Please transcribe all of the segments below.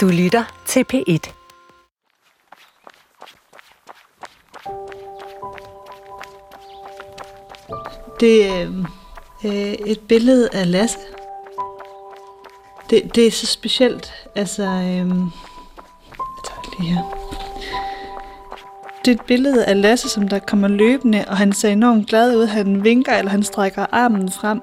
Du lytter til P1. Det er øh, et billede af Lasse. Det, det er så specielt. Altså, øh, jeg tager lige her. Det er et billede af Lasse, som der kommer løbende, og han ser enormt glad ud. Han vinker, eller han strækker armen frem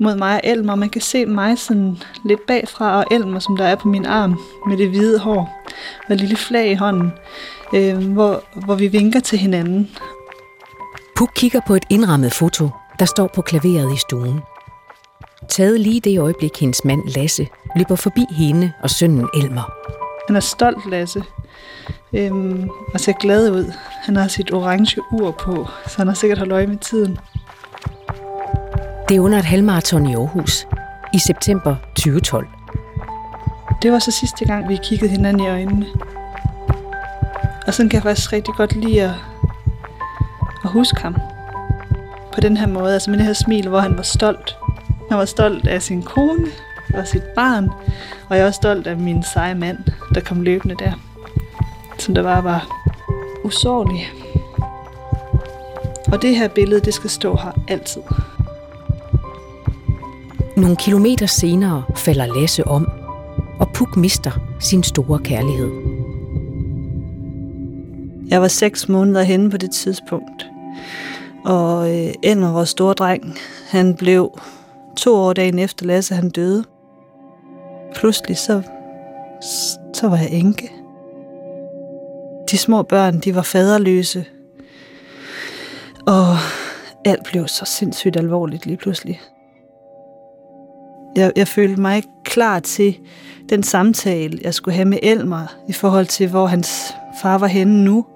mod mig og Elmer. Man kan se mig sådan lidt bagfra, og Elmer, som der er på min arm, med det hvide hår og et lille flag i hånden, øh, hvor, hvor vi vinker til hinanden. Puk kigger på et indrammet foto, der står på klaveret i stuen. Taget lige det øjeblik, hendes mand Lasse løber forbi hende og sønnen Elmer. Han er stolt, Lasse, øhm, og ser glad ud. Han har sit orange ur på, så han har sikkert holdt øje med tiden. Det er under et halvmarathon i Aarhus i september 2012. Det var så sidste gang, vi kiggede hinanden i øjnene. Og sådan kan jeg faktisk rigtig godt lide at, at huske ham. På den her måde, altså med det her smil, hvor han var stolt. Han var stolt af sin kone og sit barn, og jeg er også stolt af min seje mand, der kom løbende der. Som der bare var usårlig. Og det her billede, det skal stå her altid. Nogle kilometer senere falder Lasse om, og Puk mister sin store kærlighed. Jeg var seks måneder henne på det tidspunkt. Og øh, Ender, vores store dreng, han blev to år dagen efter Lasse, han døde. Pludselig så, så var jeg enke. De små børn, de var faderløse. Og alt blev så sindssygt alvorligt lige pludselig. Jeg, jeg følte mig ikke klar til den samtale, jeg skulle have med Elmer i forhold til, hvor hans far var henne nu.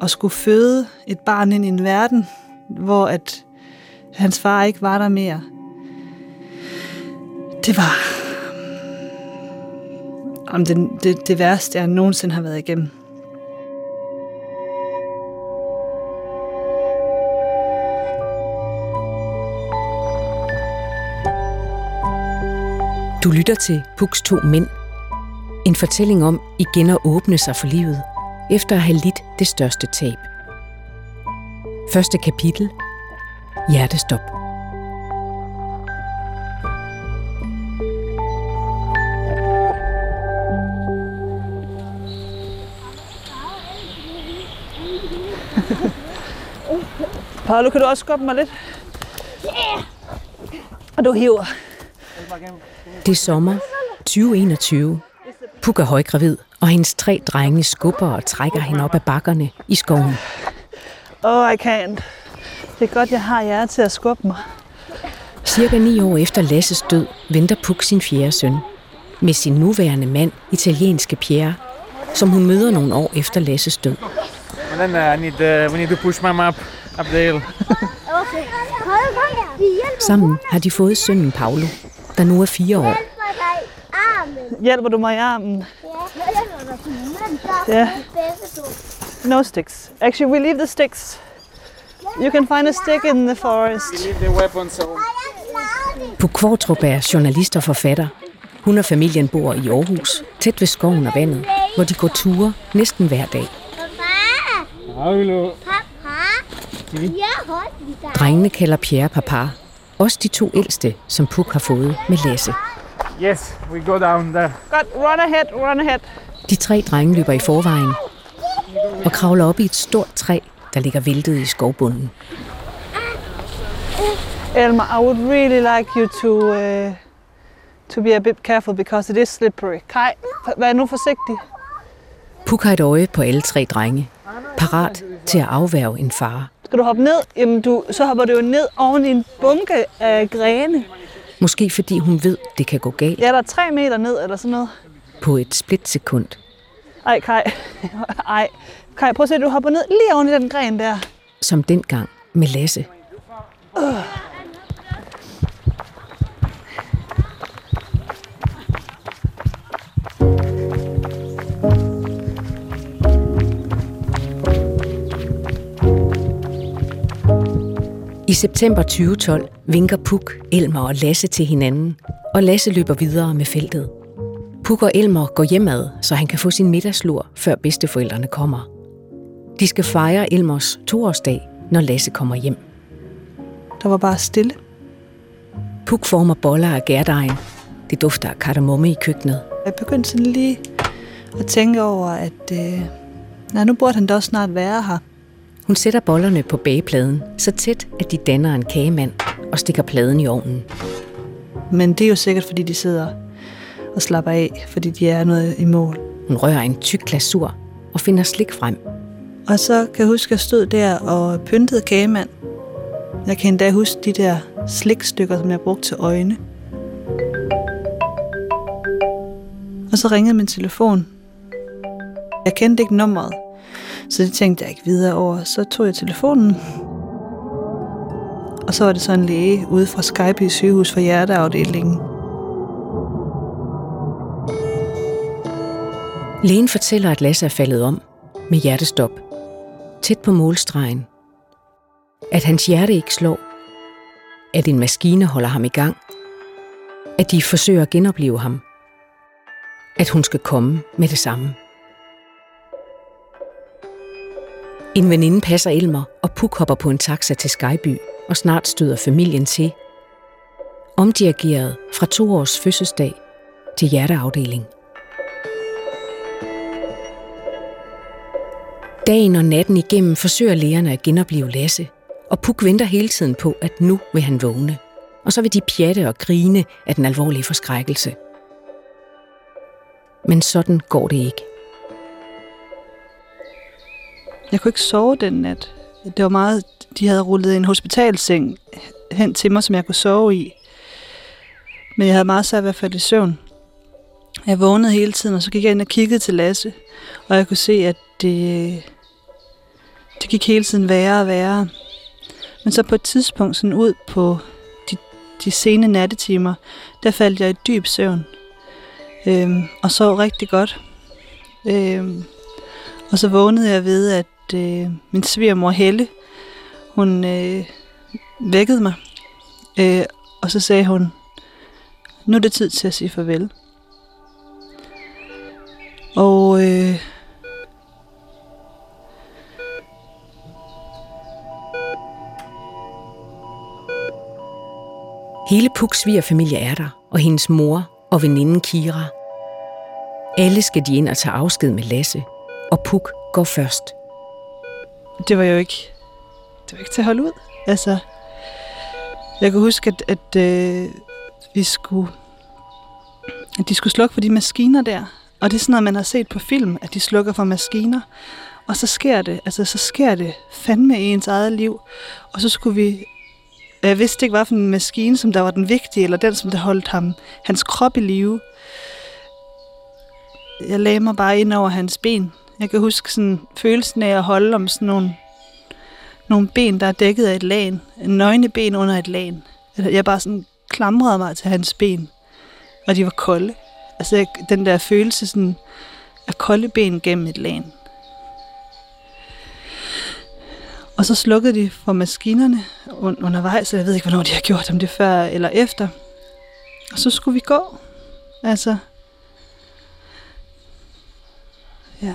Og skulle føde et barn ind i en verden, hvor at hans far ikke var der mere. Det var mm, om det, det, det værste, jeg nogensinde har været igennem. Du lytter til Puks to mænd. En fortælling om igen at åbne sig for livet, efter at have lidt det største tab. Første kapitel. Hjertestop. Paolo, kan du også skubbe mig lidt? Og du hiver. Det er sommer 2021. Puk er højgravid, og hendes tre drenge skubber og trækker hende op ad bakkerne i skoven. Oh, I can't. Det er godt, jeg har jer til at skubbe mig. Cirka ni år efter Lasses død venter Puk sin fjerde søn. Med sin nuværende mand, italienske Pierre, som hun møder nogle år efter Lasses død. And then uh, I need, uh, we need to push mom up, up the hill. Sammen har de fået sønnen Paolo, der nu er fire år. Hjælper du mig i armen? Ja. No sticks. Actually, we leave the sticks. You can find a stick in the forest. Leave the weapons home. Puk Kvartrup er journalist og forfatter. Hun og familien bor i Aarhus, tæt ved skoven og vandet, hvor de går ture næsten hver dag. Paolo. Drengene kalder Pierre papa. Også de to ældste, som Puk har fået med Lasse. Yes, we go down there. Godt, run ahead, run ahead. De tre drenge løber i forvejen og kravler op i et stort træ, der ligger væltet i skovbunden. Elmer, I would really like you to uh, to be a bit careful because it is slippery. Kai, vær nu forsigtig. Puk har et øje på alle tre drenge, parat til at afværge en fare. Skal du hoppe ned? Jamen, du, så hopper du jo ned oven i en bunke af grene. Måske fordi hun ved, det kan gå galt Ja, der er tre meter ned eller sådan noget. på et splitsekund. Ej, Kai. Ej. Kai, prøv at se, du hopper ned lige oven i den gren der. Som dengang med Lasse. I september 2012 vinker Puk, Elmer og Lasse til hinanden, og Lasse løber videre med feltet. Puk og Elmer går hjemad, så han kan få sin middagslur, før bedsteforældrene kommer. De skal fejre Elmers toårsdag, når Lasse kommer hjem. Der var bare stille. Puk former boller af gærdejen. Det dufter af kardemomme i køkkenet. Jeg begyndte sådan lige at tænke over, at øh, nej, nu burde han da også snart være her. Hun sætter bollerne på bagepladen, så tæt, at de danner en kagemand, og stikker pladen i ovnen. Men det er jo sikkert, fordi de sidder og slapper af, fordi de er noget i mål. Hun rører en tyk glasur og finder slik frem. Og så kan jeg huske, at jeg stod der og pyntede kagemand. Jeg kan endda huske de der slikstykker, som jeg brugte til øjne. Og så ringede min telefon. Jeg kendte ikke nummeret, så det tænkte jeg ikke videre over. Så tog jeg telefonen, og så var det så en læge ude fra Skype sygehus for hjerteafdelingen. Lægen fortæller, at Lasse er faldet om med hjertestop. Tæt på målstregen. At hans hjerte ikke slår. At en maskine holder ham i gang. At de forsøger at genopleve ham. At hun skal komme med det samme. En veninde passer Elmer, og Puk hopper på en taxa til Skyby, og snart støder familien til. Omdirigeret fra to års fødselsdag til hjerteafdeling. Dagen og natten igennem forsøger lægerne at genopleve Lasse, og Puk venter hele tiden på, at nu vil han vågne. Og så vil de pjatte og grine af den alvorlige forskrækkelse. Men sådan går det ikke. Jeg kunne ikke sove den nat. Det var meget, de havde rullet en hospitalseng hen til mig, som jeg kunne sove i. Men jeg havde meget svært ved at falde i søvn. Jeg vågnede hele tiden, og så gik jeg ind og kiggede til Lasse. Og jeg kunne se, at det, det gik hele tiden værre og værre. Men så på et tidspunkt, sådan ud på de, de sene nattetimer, der faldt jeg i dyb søvn. Øhm, og sov rigtig godt. Øhm, og så vågnede jeg ved, at øh, min svigermor Helle, hun øh, vækkede mig. Øh, og så sagde hun, nu er det tid til at sige farvel. Og øh, Hele Puks svigerfamilie er der, og hendes mor og veninden Kira. Alle skal de ind og tage afsked med Lasse, og Puk går først det var jo ikke, det var ikke til at holde ud. Altså, jeg kan huske, at, at øh, vi skulle, at de skulle slukke for de maskiner der. Og det er sådan noget, man har set på film, at de slukker for maskiner. Og så sker det, altså så sker det fandme i ens eget liv. Og så skulle vi, jeg vidste ikke, hvad for en maskine, som der var den vigtige, eller den, som der holdt ham, hans krop i live. Jeg lagde mig bare ind over hans ben. Jeg kan huske sådan følelsen af at holde om sådan nogle, nogle ben, der er dækket af et lagen. En nøgne ben under et lagen. Altså, jeg bare sådan klamrede mig til hans ben. Og de var kolde. Altså jeg, den der følelse sådan af kolde ben gennem et lagen. Og så slukkede de for maskinerne undervejs, så jeg ved ikke, hvornår de har gjort dem det før eller efter. Og så skulle vi gå. Altså, ja.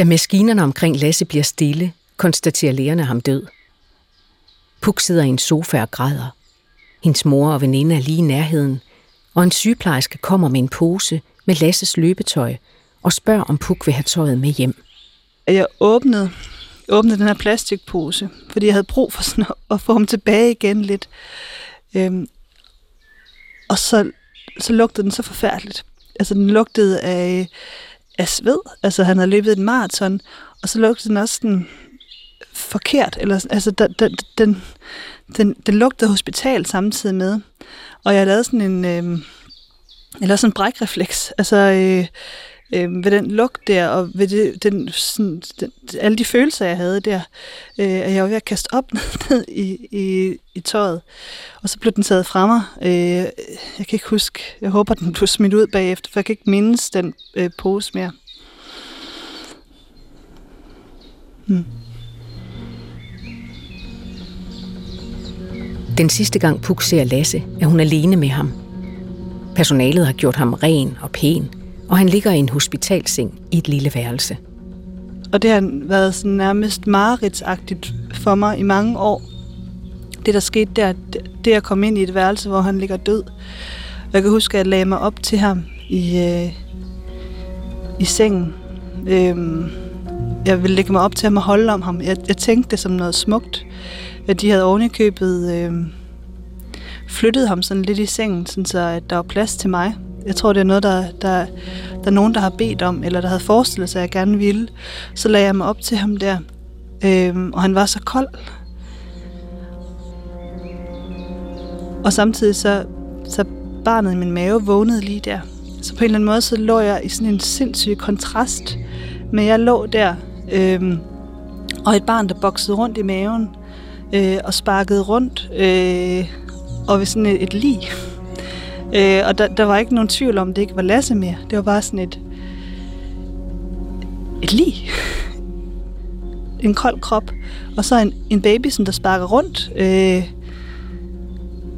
Da maskinerne omkring Lasse bliver stille, konstaterer lægerne ham død. Puk sidder i en sofa og græder. Hendes mor og veninde er lige i nærheden, og en sygeplejerske kommer med en pose med Lasses løbetøj og spørger, om Puk vil have tøjet med hjem. jeg åbnede, åbnede den her plastikpose, fordi jeg havde brug for sådan at, at få ham tilbage igen lidt. Øhm, og så, så lugtede den så forfærdeligt. Altså den lugtede af, af sved. Altså han havde løbet et maraton, og så lugtede den også sådan forkert. Eller, altså den, den, den, den, den lugtede hospital samtidig med. Og jeg lavede sådan en... Øh, eller sådan en brækrefleks. Altså, øh, øh, ved den lugt der, og ved det, den, sådan, den, alle de følelser, jeg havde der, øh, at jeg var ved at kaste op ned i, i, i tøjet. Og så blev den taget fra mig. Øh, jeg kan ikke huske, jeg håber, den blev smidt ud bagefter, for jeg kan ikke mindes den øh, pose mere. Hmm. Den sidste gang Puk ser Lasse, er hun alene med ham. Personalet har gjort ham ren og pæn, og han ligger i en hospitalseng i et lille værelse. Og det har været sådan nærmest mareridtsagtigt for mig i mange år. Det, der skete der, det at komme ind i et værelse, hvor han ligger død. Jeg kan huske, at jeg lagde mig op til ham i, øh, i sengen. Øhm, jeg ville lægge mig op til ham og holde om ham. Jeg, jeg tænkte det som noget smukt. At de havde ovenikøbet øh, flyttet ham sådan lidt i sengen, sådan så at der var plads til mig. Jeg tror, det er noget, der, der, der er nogen, der har bedt om, eller der havde forestillet sig, at jeg gerne ville. Så lagde jeg mig op til ham der, øhm, og han var så kold. Og samtidig så, så barnet i min mave vågnede lige der. Så på en eller anden måde, så lå jeg i sådan en sindssyg kontrast. Men jeg lå der, øhm, og et barn, der boksede rundt i maven, øh, og sparkede rundt, øh, og ved sådan et, et lig. Øh, og der, der var ikke nogen tvivl om, at det ikke var Lasse mere. Det var bare sådan et, et lig. en kold krop. Og så en, en baby, som der sparker rundt, øh,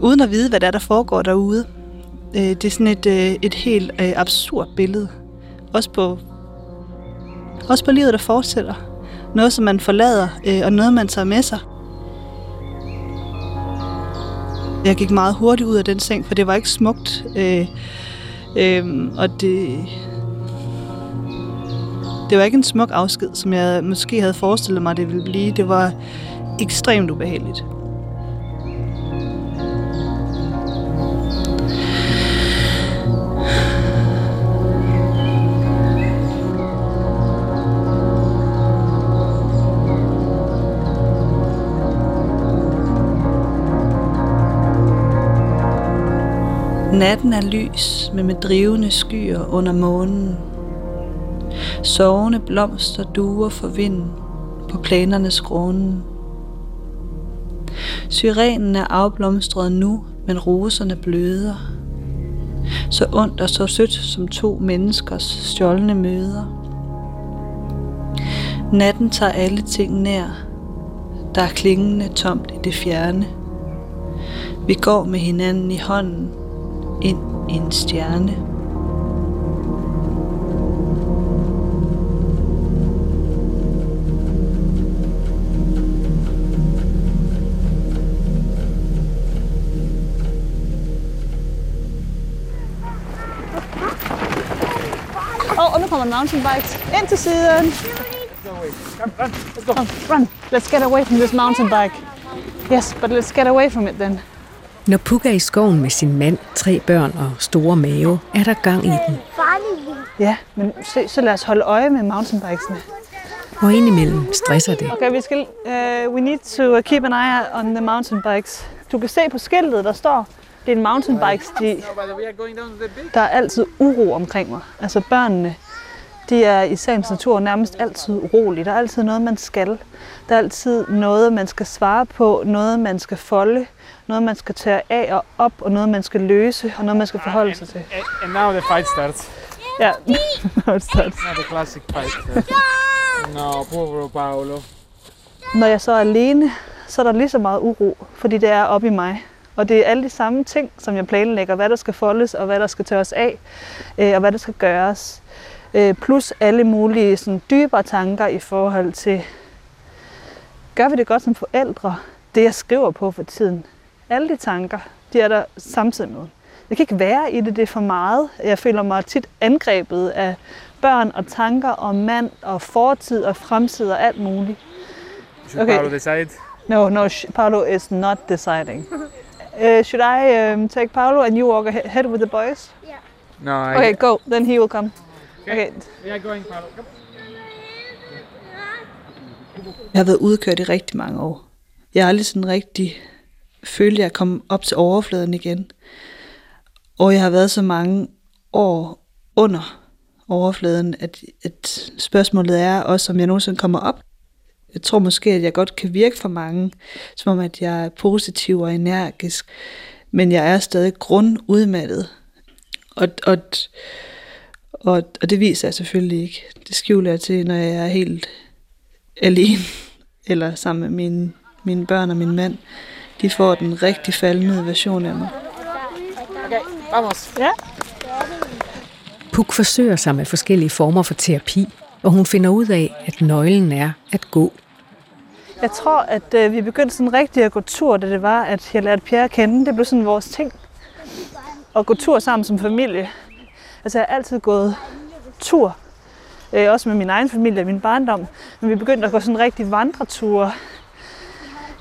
uden at vide, hvad der er, der foregår derude. Øh, det er sådan et, øh, et helt øh, absurd billede. Også på, også på livet, der fortsætter. Noget, som man forlader, øh, og noget, man tager med sig. Jeg gik meget hurtigt ud af den seng, for det var ikke smukt. Øh, øh, og det, det var ikke en smuk afsked, som jeg måske havde forestillet mig, det ville blive. Det var ekstremt ubehageligt. Natten er lys, men med drivende skyer under månen. Sovende blomster duer for vinden på planernes grånen. Syrenen er afblomstret nu, men roserne bløder. Så ondt og så sødt som to menneskers stjålne møder. Natten tager alle ting nær. Der er klingende tomt i det fjerne. Vi går med hinanden i hånden ind i en stjerne. Oh, og nu kommer mountainbikes ind til siden. Come, run. Let's get away from this mountain bike. Yes, but let's get away from it then. Når Puk er i skoven med sin mand, tre børn og store mave, er der gang i den. Ja, men se, så lad os holde øje med mountainbikesene. Og indimellem stresser det. Okay, vi skal, uh, we need to keep an eye on the mountain bikes. Du kan se på skiltet, der står, det er en mountainbike sti. Der er altid uro omkring mig. Altså børnene, de er i sagens natur nærmest altid urolige. Der er altid noget, man skal. Der er altid noget, man skal svare på, noget, man skal folde, noget, man skal tage af og op, og noget, man skal løse, og noget, man skal forholde sig til. And, now the fight starts. Ja, now it starts. Now the classic fight. No, poor Paolo. Når jeg så er alene, så er der lige så meget uro, fordi det er oppe i mig. Og det er alle de samme ting, som jeg planlægger, hvad der skal foldes, og hvad der skal tørres af, øh, og hvad der skal gøres. Øh, plus alle mulige sådan, dybere tanker i forhold til, gør vi det godt som forældre? Det jeg skriver på for tiden. Alle de tanker, de er der samtidig med. Jeg kan ikke være i det, det er for meget. Jeg føler mig tit angrebet af børn og tanker og mand og fortid og fremtid og alt muligt. Should Okay. Paolo decide? No, no, Paolo is not deciding. Uh, should I um, take Paolo and you walk ahe- ahead with the boys? No, I, Okay, go. Then he will come. Okay. are going, Paolo. Come. Jeg har været udkørt i rigtig mange år. Jeg har aldrig sådan rigtig følt, at jeg kom op til overfladen igen. Og jeg har været så mange år under overfladen, at, at spørgsmålet er også, om jeg nogensinde kommer op. Jeg tror måske, at jeg godt kan virke for mange, som om at jeg er positiv og energisk, men jeg er stadig grundudmattet. Og, og, og, og det viser jeg selvfølgelig ikke. Det skjuler jeg til, når jeg er helt alene, eller sammen med mine, mine børn og min mand. de får den rigtig faldende version af mig. Okay, vamos. Ja. Puk forsøger sig med forskellige former for terapi, og hun finder ud af, at nøglen er at gå. Jeg tror, at øh, vi begyndte sådan rigtig at gå tur, da det var, at jeg lærte Pierre at kende. Det blev sådan vores ting. At gå tur sammen som familie. Altså, jeg har altid gået tur. Øh, også med min egen familie og min barndom. Men vi begyndte at gå sådan rigtig vandreture.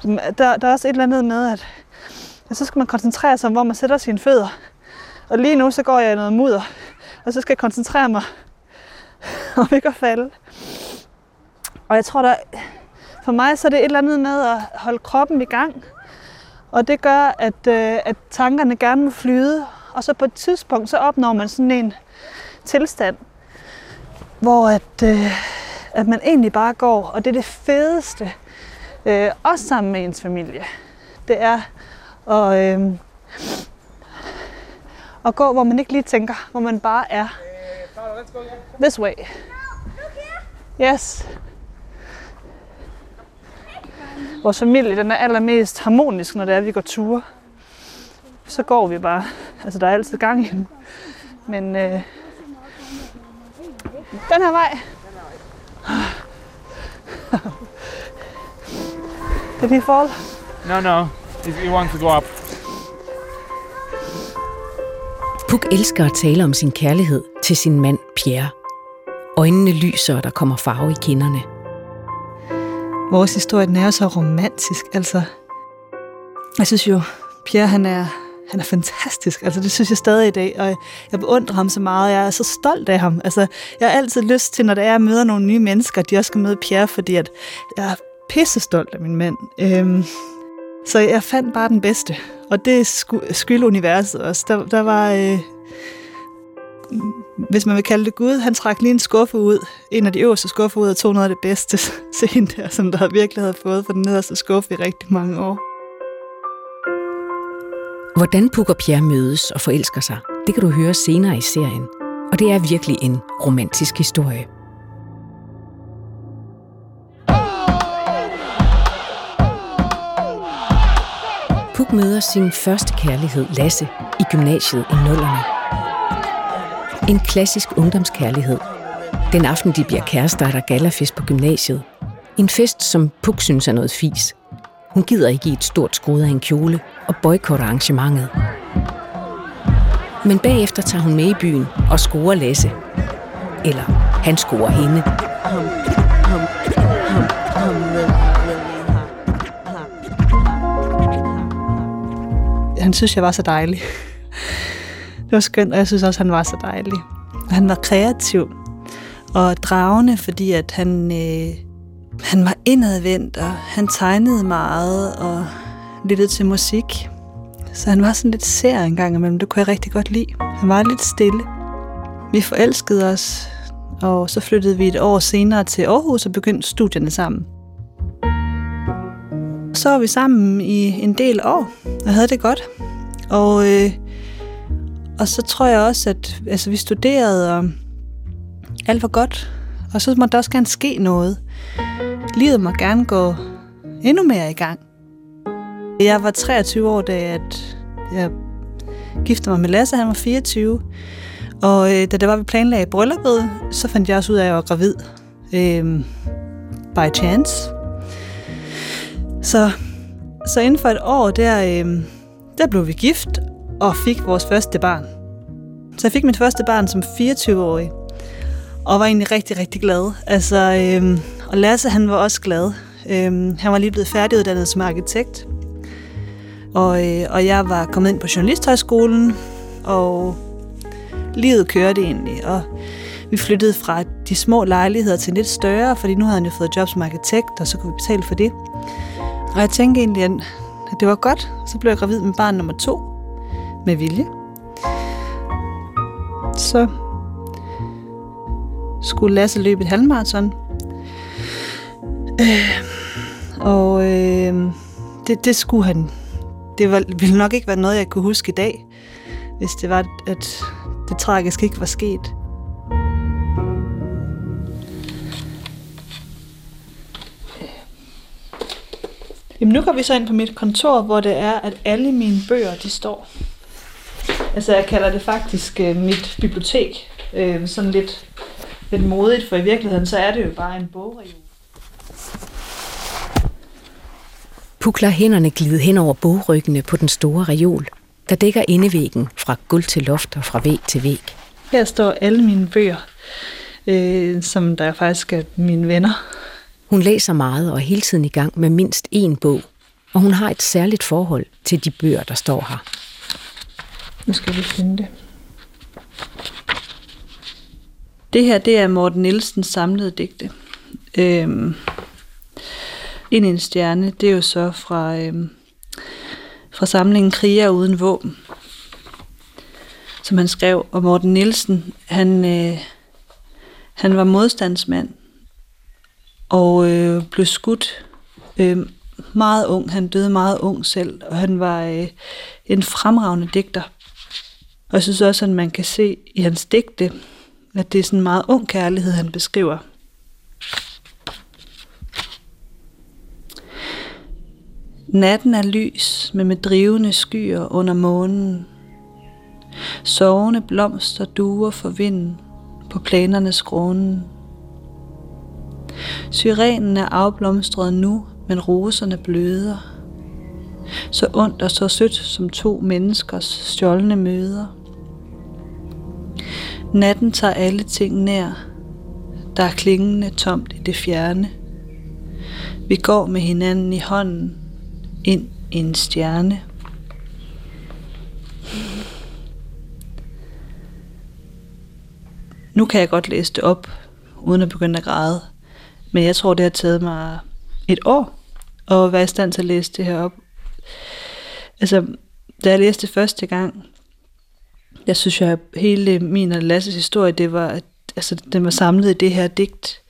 Mm, der, der er også et eller andet med, at, at så skal man koncentrere sig om, hvor man sætter sine fødder. Og lige nu, så går jeg i noget mudder. Og så skal jeg koncentrere mig om ikke at falde. Og jeg tror, der, for mig så er det et eller andet med at holde kroppen i gang. Og det gør, at, øh, at tankerne gerne må flyde. Og så på et tidspunkt, så opnår man sådan en tilstand, hvor at, øh, at man egentlig bare går. Og det er det fedeste, øh, også sammen med ens familie. Det er at, øh, at gå, hvor man ikke lige tænker, hvor man bare er. This way. Yes. Vores familie den er allermest harmonisk, når det er, at vi går ture. Så går vi bare. Altså, der er altid gang i den. Men øh, den her vej. Did he fall? No, no. If you want to go up. Puk elsker at tale om sin kærlighed til sin mand Pierre. Øjnene lyser, og der kommer farve i kinderne. Vores historie den er jo så romantisk. Altså, jeg synes jo, Pierre han er, han er fantastisk. Altså, det synes jeg stadig i dag, og jeg beundrer ham så meget. Jeg er så stolt af ham. Altså, jeg har altid lyst til, når det er, at møder nogle nye mennesker, at de også skal møde Pierre, fordi at jeg er pisse stolt af min mand. Øhm, så jeg fandt bare den bedste, og det er skyld universet også. Der, der var, øh, hvis man vil kalde det Gud, han trak lige en skuffe ud, en af de øverste skuffer ud, og tog noget af det bedste til hende der, som der virkelig havde fået for den nederste skuffe i rigtig mange år. Hvordan Puk og Pierre mødes og forelsker sig, det kan du høre senere i serien. Og det er virkelig en romantisk historie. Puk møder sin første kærlighed, Lasse, i gymnasiet i nullerne. En klassisk ungdomskærlighed. Den aften, de bliver kærester, er der galafest på gymnasiet. En fest, som Puk synes er noget fis. Hun gider ikke i et stort skud af en kjole og boykotter arrangementet. Men bagefter tager hun med i byen og scorer Lasse. Eller han scorer hende. Han synes, jeg var så dejlig. Det var skønt, og jeg synes også, han var så dejlig. Han var kreativ og dragende, fordi at han, øh, han var indadvendt, og han tegnede meget og lyttede til musik. Så han var sådan lidt sær en gang imellem. Det kunne jeg rigtig godt lide. Han var lidt stille. Vi forelskede os, og så flyttede vi et år senere til Aarhus og begyndte studierne sammen. Så var vi sammen i en del år og havde det godt. Og, øh, og så tror jeg også, at altså, vi studerede og alt var godt. Og så må der også gerne ske noget. Livet må gerne gå endnu mere i gang. Jeg var 23 år, da jeg, jeg giftede mig med Lasse, han var 24. Og øh, da det var, vi planlagde brylluppet, så fandt jeg også ud af, at jeg var gravid. Øh, by chance. Så, så inden for et år, der, øh, der blev vi gift og fik vores første barn. Så jeg fik mit første barn som 24-årig, og var egentlig rigtig, rigtig glad. Altså, øh, og Lasse, han var også glad. Øhm, han var lige blevet færdiguddannet som arkitekt, og, øh, og jeg var kommet ind på Journalisthøjskolen, og livet kørte egentlig, og vi flyttede fra de små lejligheder til lidt større, fordi nu havde han jo fået job som arkitekt, og så kunne vi betale for det. Og jeg tænkte egentlig, at det var godt. Så blev jeg gravid med barn nummer to, med vilje. Så skulle Lasse løbe et halvmarathon. Øh, og øh, det, det skulle han. Det var, ville nok ikke være noget, jeg kunne huske i dag, hvis det var, at det tragisk ikke var sket. Jamen nu går vi så ind på mit kontor, hvor det er, at alle mine bøger, de står. Altså jeg kalder det faktisk øh, mit bibliotek. Øh, sådan lidt, lidt modigt, for i virkeligheden så er det jo bare en bogreol. Puk lader hænderne glide hen over bogryggene på den store reol, der dækker indevæggen fra gulv til loft og fra væg til væg. Her står alle mine bøger, øh, som der faktisk er mine venner. Hun læser meget og er hele tiden i gang med mindst én bog, og hun har et særligt forhold til de bøger, der står her. Nu skal vi finde det. Det her, det er Morten Nielsens samlede digte. Øhm, ind i en stjerne, det er jo så fra, øh, fra samlingen Kriger uden våben, som han skrev. Og Morten Nielsen, han, øh, han var modstandsmand og øh, blev skudt øh, meget ung. Han døde meget ung selv, og han var øh, en fremragende digter. Og jeg synes også, at man kan se i hans digte, at det er sådan en meget ung kærlighed, han beskriver. Natten er lys, men med drivende skyer under månen. Sovende blomster duer for vinden på planernes grunde. Syrenen er afblomstret nu, men roserne bløder. Så ondt og så sødt som to menneskers stjålne møder. Natten tager alle ting nær. Der er klingende tomt i det fjerne. Vi går med hinanden i hånden ind i en stjerne. Nu kan jeg godt læse det op, uden at begynde at græde. Men jeg tror, det har taget mig et år at være i stand til at læse det her op. Altså, da jeg læste det første gang, jeg synes jo, at hele min og Lasses historie, det var, altså, den var samlet i det her digt.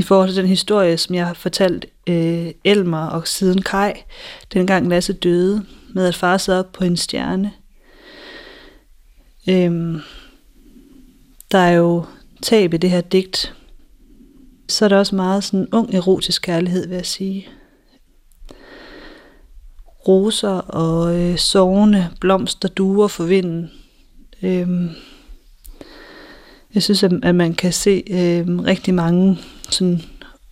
I forhold til den historie, som jeg har fortalt øh, Elmer og siden Kai, dengang Lasse døde, med at far sad op på en stjerne. Øhm, der er jo tab i det her digt. Så er der også meget sådan ung erotisk kærlighed, vil jeg sige. Roser og øh, sovende blomster duer for vinden. Øhm, jeg synes, at, at man kan se øh, rigtig mange sådan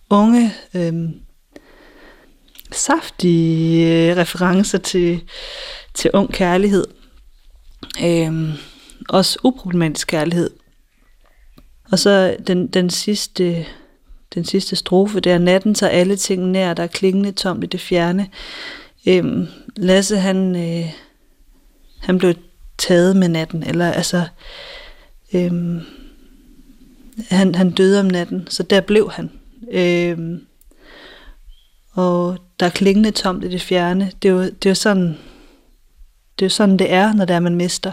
unge, øh, saftige øh, referencer til, til ung kærlighed. Øh, også uproblematisk kærlighed. Og så den, den sidste den sidste strofe, der natten tager alle ting nær, der er klingende tomt i det fjerne. Øhm, Lasse, han, øh, han blev taget med natten, eller altså, øhm, han, han døde om natten, så der blev han. Øhm, og der er klingende tomt i det fjerne. Det er jo, det er jo sådan, det er sådan, det er, når det er, man mister.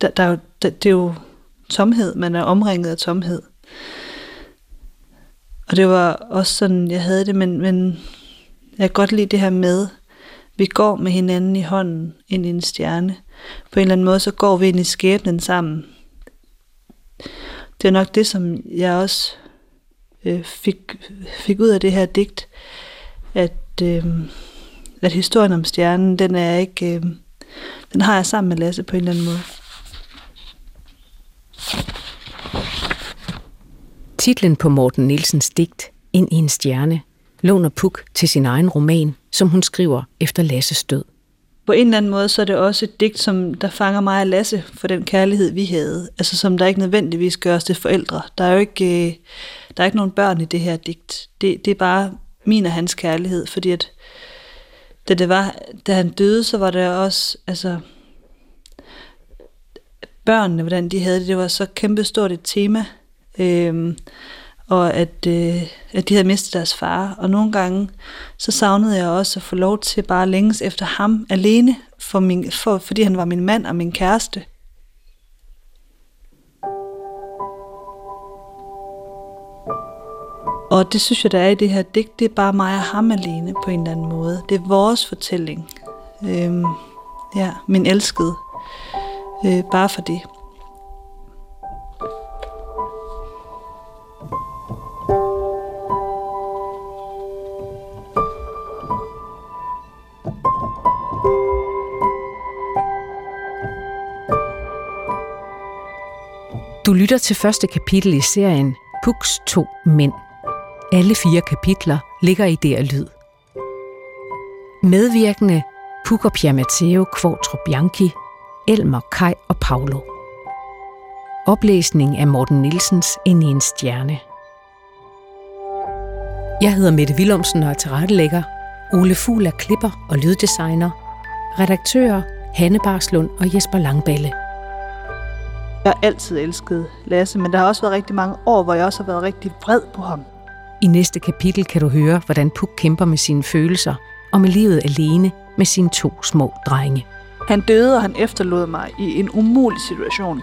Der, der er jo, der, det er jo tomhed, man er omringet af tomhed. Og det var også sådan, jeg havde det, men, men jeg kan godt lide det her med, vi går med hinanden i hånden ind i en stjerne. På en eller anden måde, så går vi ind i skæbnen sammen. Det er nok det, som jeg også øh, fik, fik ud af det her digt, at, øh, at historien om stjernen, den er ikke, øh, den har jeg sammen med Lasse på en eller anden måde. Titlen på Morten Nielsens digt, Ind i en stjerne, låner Puk til sin egen roman, som hun skriver efter Lasses død. På en eller anden måde, så er det også et digt, som der fanger mig og Lasse for den kærlighed, vi havde. Altså som der ikke nødvendigvis gør os til forældre. Der er jo ikke, øh, der er ikke nogen børn i det her digt. Det, det er bare min og hans kærlighed, fordi at da, det var, da han døde, så var det også, altså, børnene, hvordan de havde det, det var så kæmpestort et tema Øhm, og at, øh, at de havde mistet deres far. Og nogle gange, så savnede jeg også at få lov til bare længes efter ham alene, for min, for, fordi han var min mand og min kæreste. Og det synes jeg, der er i det her digt, det er bare mig og ham alene på en eller anden måde. Det er vores fortælling. Øhm, ja, min elskede. Øh, bare for det. Du lytter til første kapitel i serien Puks to mænd. Alle fire kapitler ligger i der lyd. Medvirkende Puk og Pia Matteo Kvartrup Bianchi, Elmer, Kai og Paolo. Oplæsning af Morten Nielsens Ind i en stjerne. Jeg hedder Mette Willumsen og er tilrettelægger. Ole Fugl er klipper og lyddesigner. Redaktører Hanne Barslund og Jesper Langballe. Jeg har altid elsket Lasse, men der har også været rigtig mange år, hvor jeg også har været rigtig vred på ham. I næste kapitel kan du høre, hvordan Puk kæmper med sine følelser og med livet alene med sine to små drenge. Han døde, og han efterlod mig i en umulig situation.